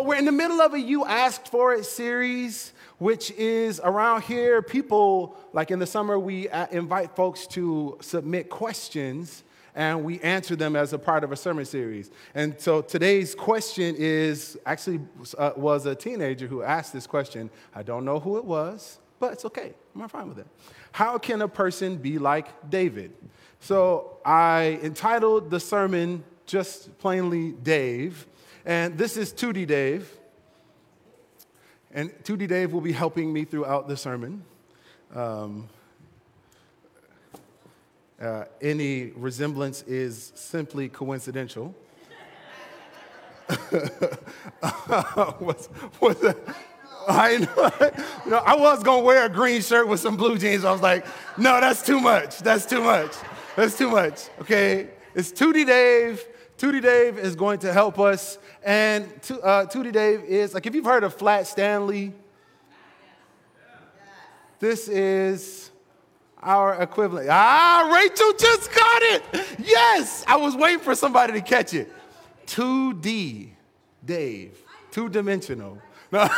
So we're in the middle of a You Asked For It series, which is around here. People, like in the summer, we uh, invite folks to submit questions and we answer them as a part of a sermon series. And so today's question is actually uh, was a teenager who asked this question. I don't know who it was, but it's okay. I'm fine with it. How can a person be like David? So I entitled the sermon just plainly Dave. And this is 2D Dave. And 2D Dave will be helping me throughout the sermon. Um, uh, any resemblance is simply coincidental. what's, what's that? I know. I was gonna wear a green shirt with some blue jeans. I was like, no, that's too much. That's too much. That's too much. Okay, it's 2D Dave. 2D Dave is going to help us. And uh, 2D Dave is like if you've heard of Flat Stanley, this is our equivalent. Ah, Rachel just got it. Yes, I was waiting for somebody to catch it. 2D Dave, two dimensional. uh,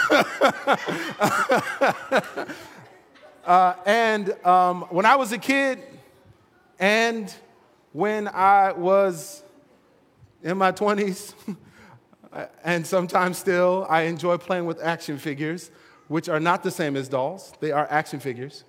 and um, when I was a kid, and when I was in my 20s, and sometimes still, I enjoy playing with action figures, which are not the same as dolls, they are action figures.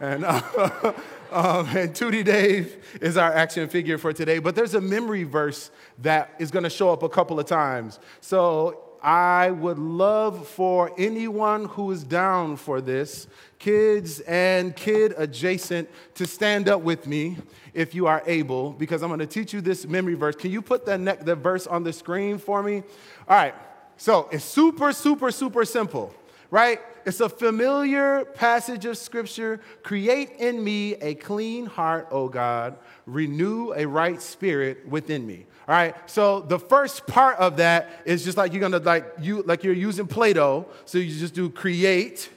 And, uh, um, and 2D Dave is our action figure for today. But there's a memory verse that is going to show up a couple of times. So I would love for anyone who is down for this, kids and kid adjacent, to stand up with me if you are able, because I'm going to teach you this memory verse. Can you put the, ne- the verse on the screen for me? All right. So it's super, super, super simple, right? It's a familiar passage of scripture. Create in me a clean heart, O God. Renew a right spirit within me. All right. So the first part of that is just like you're gonna like you like you're using Play-Doh. So you just do create,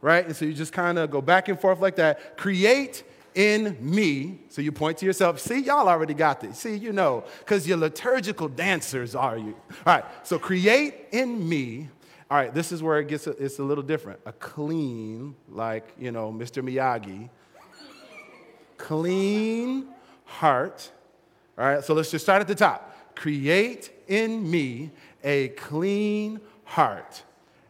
right? And so you just kind of go back and forth like that. Create in me. So you point to yourself. See, y'all already got this. See, you know, because you're liturgical dancers, are you? All right. So create in me. All right. This is where it gets a, it's a little different. A clean, like you know, Mr. Miyagi. Clean heart all right, so let's just start at the top. Create in me a clean heart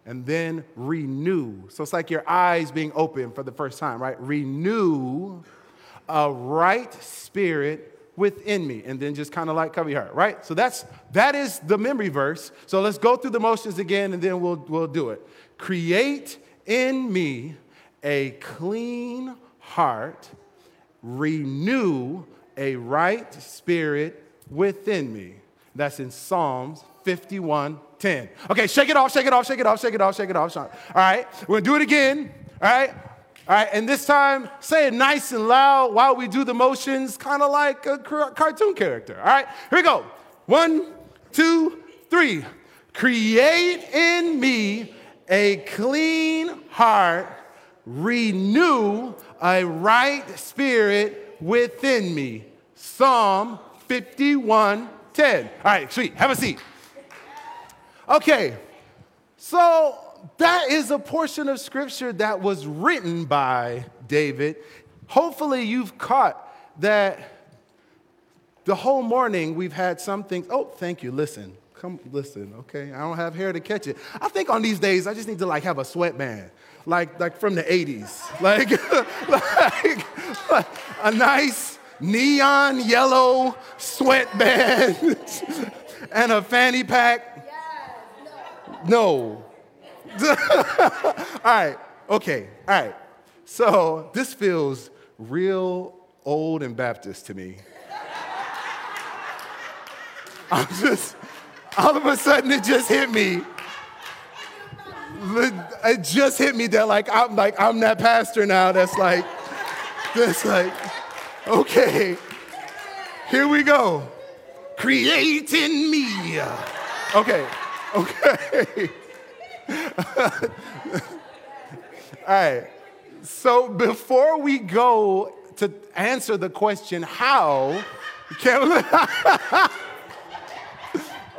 and then renew. So it's like your eyes being open for the first time, right? Renew a right spirit within me and then just kind of like cover your heart, right? So that's that is the memory verse. So let's go through the motions again and then we'll we'll do it. Create in me a clean heart, renew a right spirit within me. That's in Psalms 51 10. Okay, shake it off, shake it off, shake it off, shake it off, shake it off. All right, we're gonna do it again. All right, all right, and this time say it nice and loud while we do the motions, kind of like a cartoon character. All right, here we go. One, two, three. Create in me a clean heart, renew a right spirit within me. Psalm 51 10. All right, sweet. Have a seat. Okay, so that is a portion of scripture that was written by David. Hopefully, you've caught that the whole morning we've had some things. Oh, thank you. Listen, come listen, okay? I don't have hair to catch it. I think on these days I just need to like have a sweatband like, like from the 80s. Like, like, like a nice neon yellow sweatband and a fanny pack. No. all right, okay, all right. So this feels real old and Baptist to me. I'm just, all of a sudden it just hit me it just hit me that like I'm like I'm that pastor now that's like that's like okay here we go creating me okay okay all right so before we go to answer the question how can we?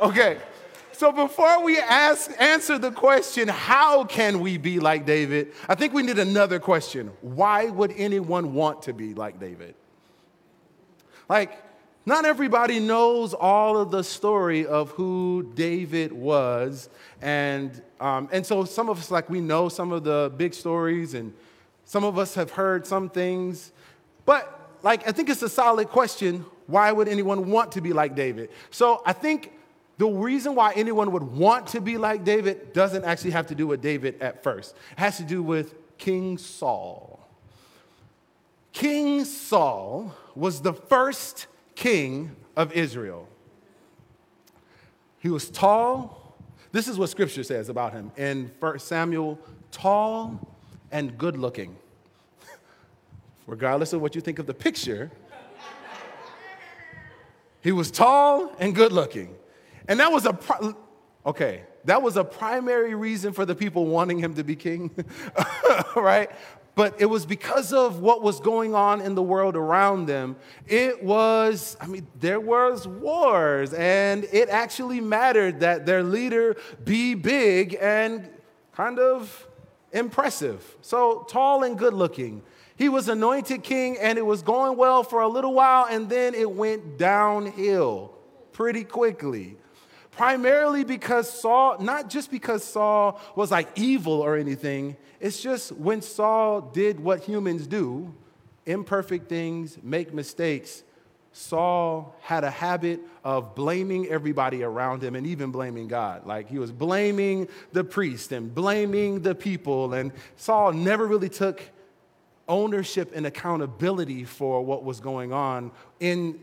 okay so before we ask, answer the question, how can we be like David? I think we need another question. Why would anyone want to be like David? Like, not everybody knows all of the story of who David was. And, um, and so some of us, like, we know some of the big stories, and some of us have heard some things. But, like, I think it's a solid question why would anyone want to be like David? So I think the reason why anyone would want to be like David doesn't actually have to do with David at first, it has to do with King Saul. King Saul was the first king of Israel. He was tall. This is what scripture says about him in 1 Samuel tall and good looking. Regardless of what you think of the picture, he was tall and good looking. And that was a, okay, that was a primary reason for the people wanting him to be king, right? But it was because of what was going on in the world around them. It was, I mean, there was wars, and it actually mattered that their leader be big and kind of impressive. So tall and good looking. He was anointed king, and it was going well for a little while, and then it went downhill pretty quickly. Primarily because Saul, not just because Saul was like evil or anything, it's just when Saul did what humans do imperfect things, make mistakes. Saul had a habit of blaming everybody around him and even blaming God. Like he was blaming the priest and blaming the people. And Saul never really took ownership and accountability for what was going on in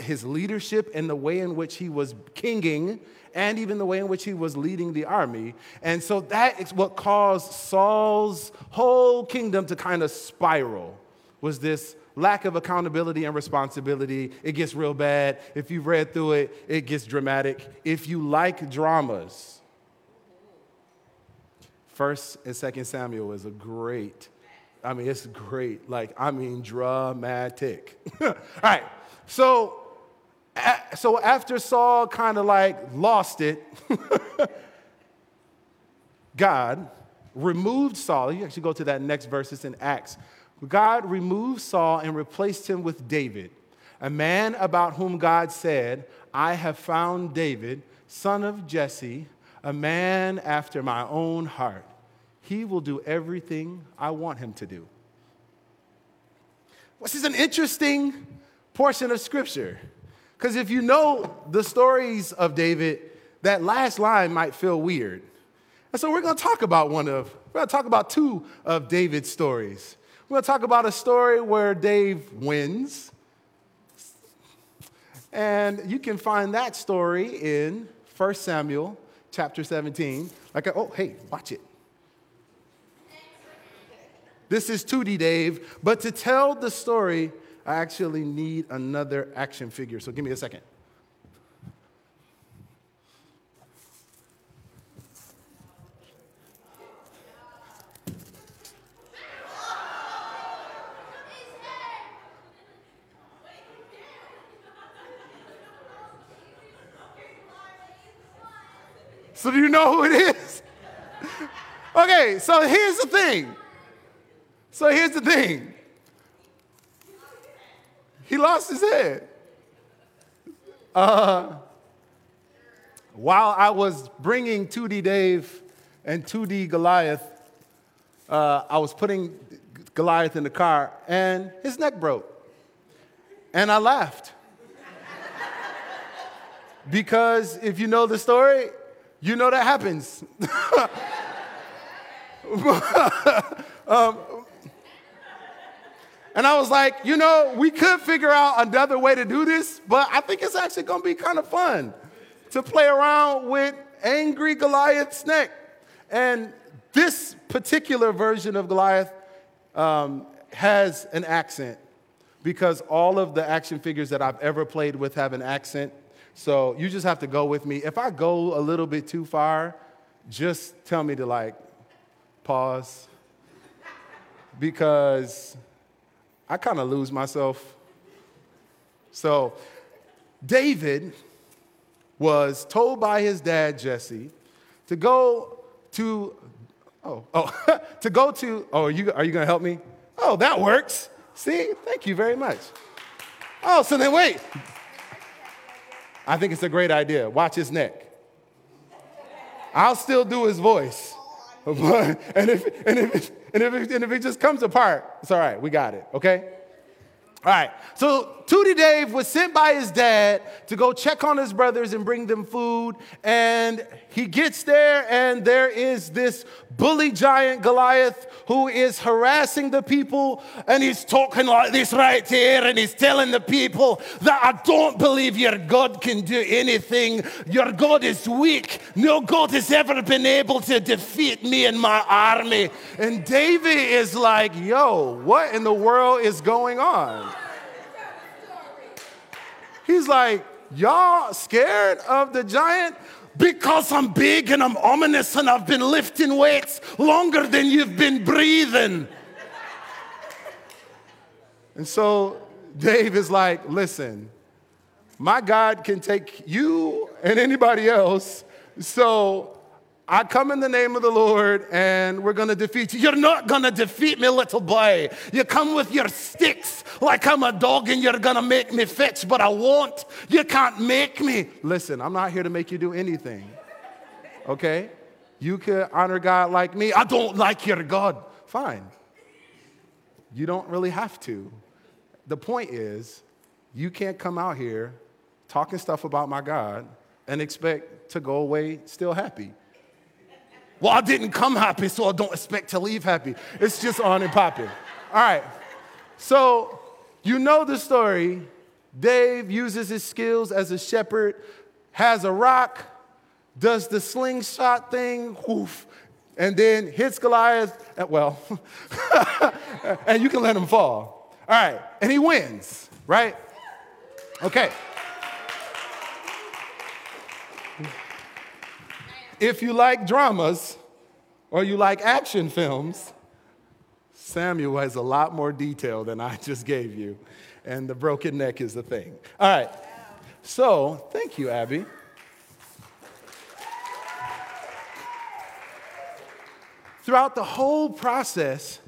his leadership and the way in which he was kinging and even the way in which he was leading the army. And so that is what caused Saul's whole kingdom to kind of spiral was this lack of accountability and responsibility. It gets real bad. If you've read through it, it gets dramatic. If you like dramas, First and Second Samuel is a great I mean, it's great. Like, I mean, dramatic. All right. So, so after Saul kind of like lost it, God removed Saul. You actually go to that next verse, it's in Acts. God removed Saul and replaced him with David, a man about whom God said, I have found David, son of Jesse, a man after my own heart he will do everything I want him to do. This is an interesting portion of scripture. Because if you know the stories of David, that last line might feel weird. And so we're going to talk about one of, we're going to talk about two of David's stories. We're going to talk about a story where Dave wins. And you can find that story in 1 Samuel chapter 17. Like, oh, hey, watch it. This is 2D Dave. But to tell the story, I actually need another action figure. So give me a second. So, do you know who it is? okay, so here's the thing so here's the thing he lost his head. Uh, while I was bringing 2D Dave and 2D Goliath, uh, I was putting Goliath in the car and his neck broke. And I laughed. because if you know the story, you know that happens. um, and I was like, you know, we could figure out another way to do this, but I think it's actually to be kind of fun to play around with angry Goliath's neck. And this particular version of Goliath um, has an accent because all of the action figures that I've ever played with have an accent. So you just have to go with me. If I go a little bit too far, just tell me to like pause because I kind of lose myself. So, David was told by his dad, Jesse, to go to, oh, oh, to go to, oh, are you, are you going to help me? Oh, that works. See, thank you very much. Oh, so then wait. I think it's a great idea. Watch his neck. I'll still do his voice. and, if, and, if, and, if, and if it just comes apart, it's all right. We got it, okay? All right, so 2D Dave was sent by his dad to go check on his brothers and bring them food. And he gets there, and there is this bully giant Goliath who is harassing the people. And he's talking like this right here, and he's telling the people that I don't believe your God can do anything. Your God is weak. No God has ever been able to defeat me and my army. And David is like, yo, what in the world is going on? He's like, Y'all scared of the giant? Because I'm big and I'm ominous and I've been lifting weights longer than you've been breathing. and so Dave is like, Listen, my God can take you and anybody else. So I come in the name of the Lord and we're gonna defeat you. You're not gonna defeat me, little boy. You come with your sticks like I'm a dog and you're gonna make me fetch, but I won't. You can't make me. Listen, I'm not here to make you do anything, okay? You can honor God like me. I don't like your God. Fine. You don't really have to. The point is, you can't come out here talking stuff about my God and expect to go away still happy. Well, I didn't come happy, so I don't expect to leave happy. It's just on and popping. All right. So, you know the story. Dave uses his skills as a shepherd, has a rock, does the slingshot thing, whoof, and then hits Goliath. Well, and you can let him fall. All right. And he wins, right? Okay. If you like dramas or you like action films, Samuel has a lot more detail than I just gave you. And the broken neck is the thing. All right. So, thank you, Abby. Throughout the whole process,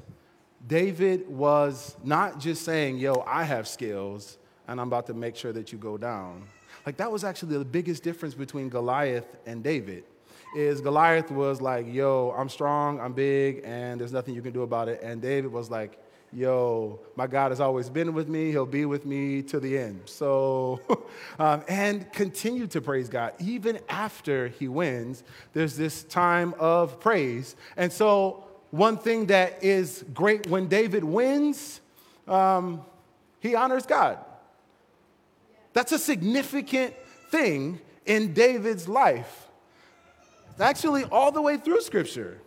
David was not just saying, Yo, I have skills, and I'm about to make sure that you go down. Like, that was actually the biggest difference between Goliath and David is Goliath was like, yo, I'm strong, I'm big, and there's nothing you can do about it. And David was like, yo, my God has always been with me. He'll be with me to the end. So, um, and continue to praise God. Even after he wins, there's this time of praise. And so, one thing that is great when David wins, um, he honors God. That's a significant thing in David's life. Actually, all the way through Scripture.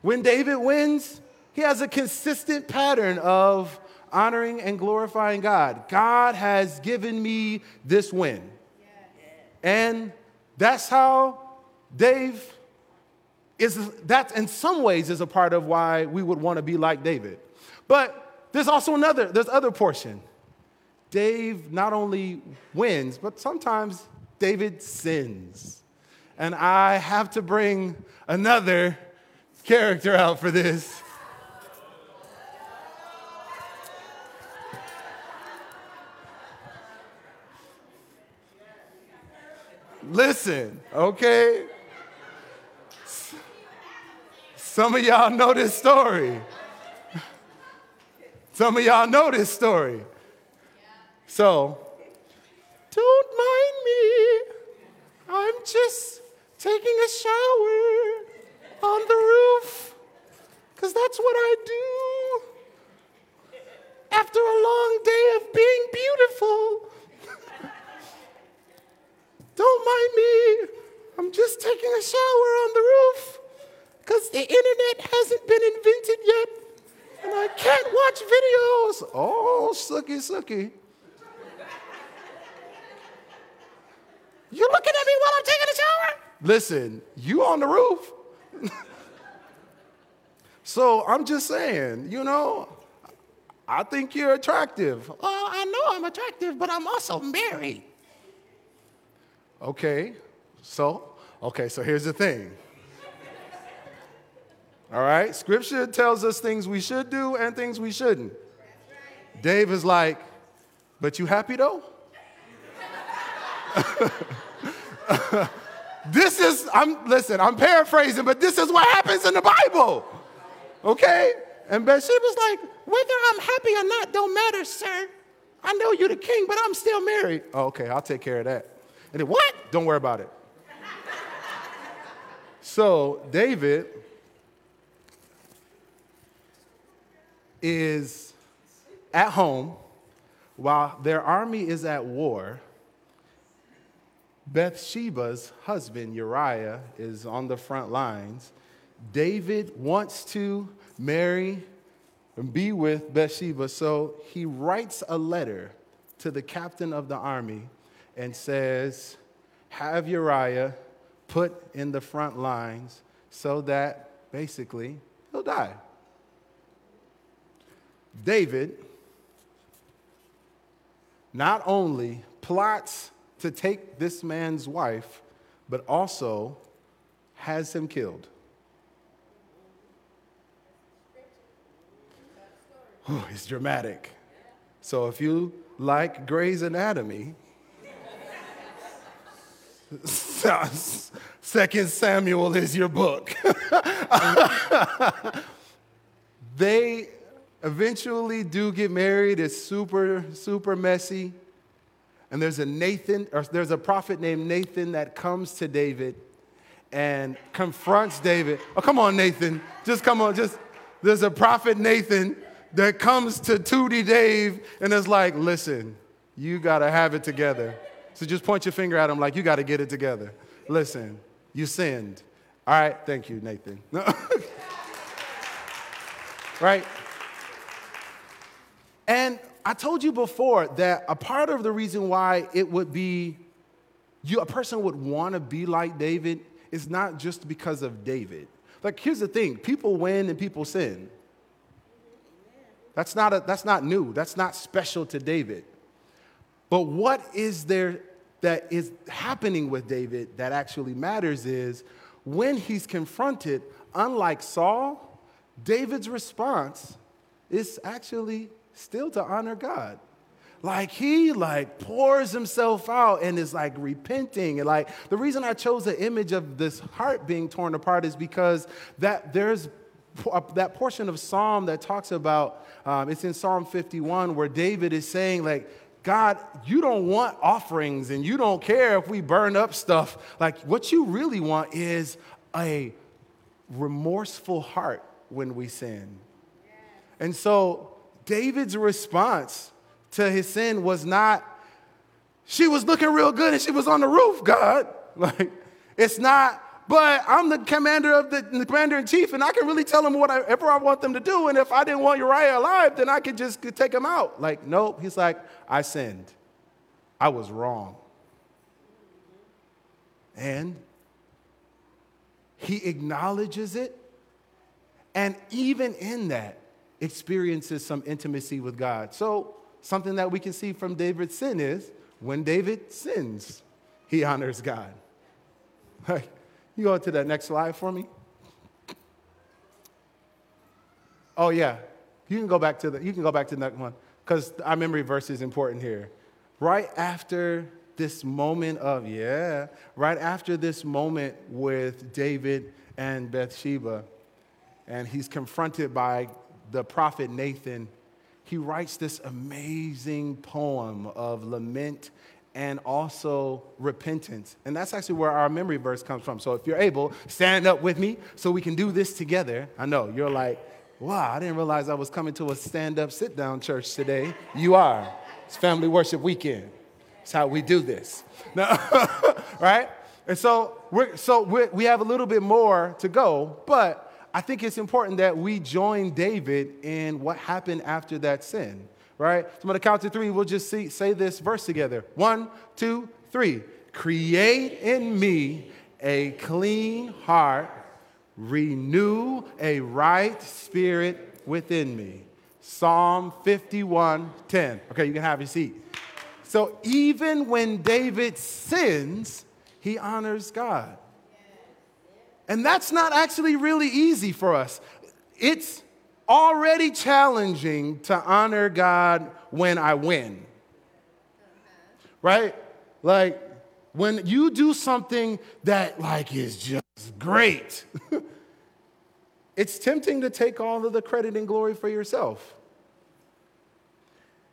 When David wins, he has a consistent pattern of honoring and glorifying God. God has given me this win. And that's how Dave is, that in some ways is a part of why we would want to be like David. But there's also another, there's other portion. Dave not only wins, but sometimes David sins and I have to bring another character out for this. Listen, okay? Some of y'all know this story. Some of y'all know this story. So, don't mind me. I'm just taking a shower on the roof, because that's what I do after a long day of being beautiful. Don't mind me. I'm just taking a shower on the roof because the internet hasn't been invented yet and I can't watch videos. Oh, sucky, sucky. You're looking at me while I'm taking a shower? Listen, you on the roof. so I'm just saying, you know, I think you're attractive. Well, I know I'm attractive, but I'm also married. Okay, So, okay, so here's the thing. All right, scripture tells us things we should do and things we shouldn't. Dave is like, but you happy though? this is, I'm, listen, I'm paraphrasing, but this is what happens in the Bible. Okay? And Bathsheba's like, whether I'm happy or not don't matter, sir. I know you're the king, but I'm still married. Oh, okay, I'll take care of that. And then, what? Don't worry about it. so, David is at home while their army is at war. Bathsheba's husband, Uriah, is on the front lines. David wants to marry and be with Bathsheba, so he writes a letter to the captain of the army and says, Have Uriah put in the front lines so that basically he'll die. David not only plots to take this man's wife, but also has him killed. Oh, it's dramatic. So if you like Grey's Anatomy, Second Samuel is your book. they eventually do get married. It's super, super messy. And there's a Nathan, or there's a prophet named Nathan that comes to David and confronts David. Oh, come on, Nathan. Just come on. Just there's a prophet Nathan that comes to 2D Dave and is like, listen, you gotta have it together. So just point your finger at him like you gotta get it together. Listen, you sinned. All right, thank you, Nathan. right? And I told you before that a part of the reason why it would be you, a person would want to be like David is not just because of David. Like, here's the thing people win and people sin. That's not, a, that's not new, that's not special to David. But what is there that is happening with David that actually matters is when he's confronted, unlike Saul, David's response is actually still to honor God. Like he like pours himself out and is like repenting and like the reason I chose the image of this heart being torn apart is because that there's that portion of Psalm that talks about um, it's in Psalm 51 where David is saying like God, you don't want offerings and you don't care if we burn up stuff. Like, what you really want is a remorseful heart when we sin. And so, David's response to his sin was not, she was looking real good and she was on the roof, God. Like, it's not, but I'm the commander of the, the commander in chief, and I can really tell them whatever I want them to do. And if I didn't want Uriah alive, then I could just take him out. Like, nope. He's like, I sinned. I was wrong. And he acknowledges it. And even in that, experiences some intimacy with God. So, something that we can see from David's sin is when David sins, he honors God. You go to that next slide for me. Oh yeah, you can go back to the you can go back to next one because our memory verse is important here. Right after this moment of yeah, right after this moment with David and Bathsheba, and he's confronted by the prophet Nathan, he writes this amazing poem of lament and also repentance. And that's actually where our memory verse comes from. So if you're able, stand up with me so we can do this together. I know you're like, wow, I didn't realize I was coming to a stand up, sit down church today. You are. It's family worship weekend. It's how we do this. Now, right? And so, we're, so we're, we have a little bit more to go, but I think it's important that we join David in what happened after that sin, right? So I'm going to count to three. We'll just see, say this verse together. One, two, three. Create in me a clean heart, renew a right spirit within me. Psalm 51 10. Okay, you can have your seat. So even when David sins, he honors God. And that's not actually really easy for us. It's already challenging to honor God when I win. Right? Like when you do something that like is just great. it's tempting to take all of the credit and glory for yourself.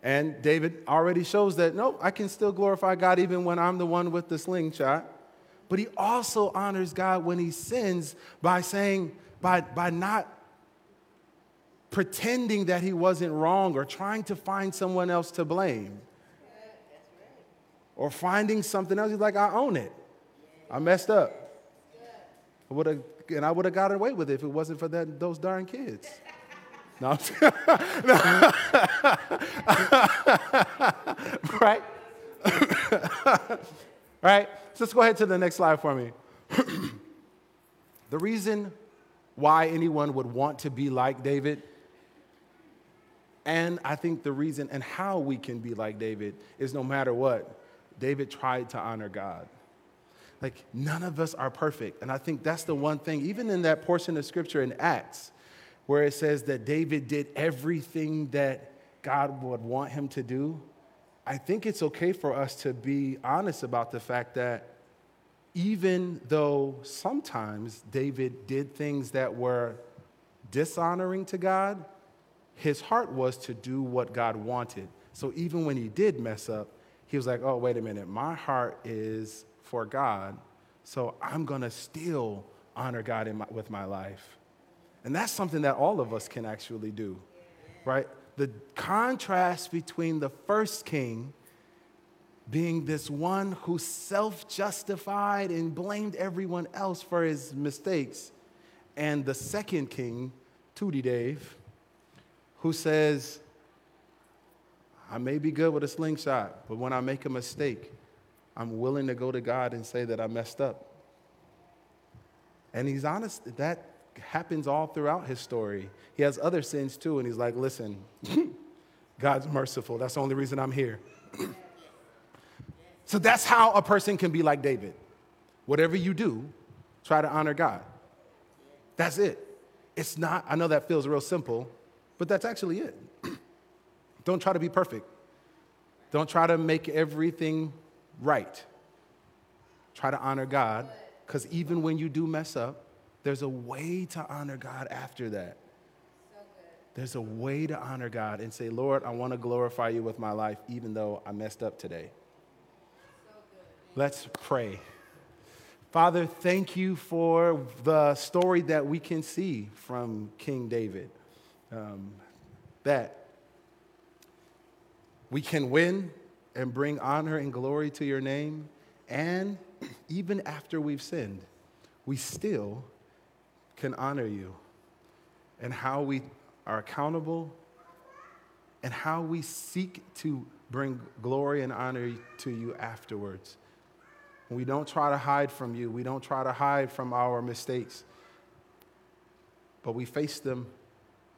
And David already shows that, no, I can still glorify God even when I'm the one with the slingshot. But he also honors God when he sins by saying, by, by not pretending that he wasn't wrong or trying to find someone else to blame. Or finding something else. He's like, I own it. I messed up. I would have, and I would have got away with it if it wasn't for that, those darn kids. No, right? right? So let's go ahead to the next slide for me. the reason why anyone would want to be like David, and I think the reason and how we can be like David is no matter what, David tried to honor God. Like, none of us are perfect. And I think that's the one thing, even in that portion of scripture in Acts, where it says that David did everything that God would want him to do, I think it's okay for us to be honest about the fact that even though sometimes David did things that were dishonoring to God, his heart was to do what God wanted. So even when he did mess up, he was like, oh, wait a minute, my heart is for God, so I'm gonna still honor God my, with my life. And that's something that all of us can actually do, right? The contrast between the first king being this one who self justified and blamed everyone else for his mistakes, and the second king, 2D Dave, who says, I may be good with a slingshot, but when I make a mistake, I'm willing to go to God and say that I messed up. And he's honest, that happens all throughout his story. He has other sins too, and he's like, listen, God's merciful. That's the only reason I'm here. so that's how a person can be like David. Whatever you do, try to honor God. That's it. It's not, I know that feels real simple, but that's actually it. Don't try to be perfect. Don't try to make everything right. Try to honor God, because even when you do mess up, there's a way to honor God after that. There's a way to honor God and say, Lord, I want to glorify you with my life, even though I messed up today. Let's pray. Father, thank you for the story that we can see from King David. Um, that we can win and bring honor and glory to your name, and even after we've sinned, we still can honor you and how we are accountable and how we seek to bring glory and honor to you afterwards. We don't try to hide from you, we don't try to hide from our mistakes, but we face them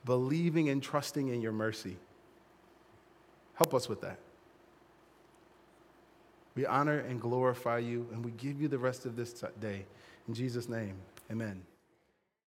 believing and trusting in your mercy. Help us with that. We honor and glorify you, and we give you the rest of this day. In Jesus' name, amen.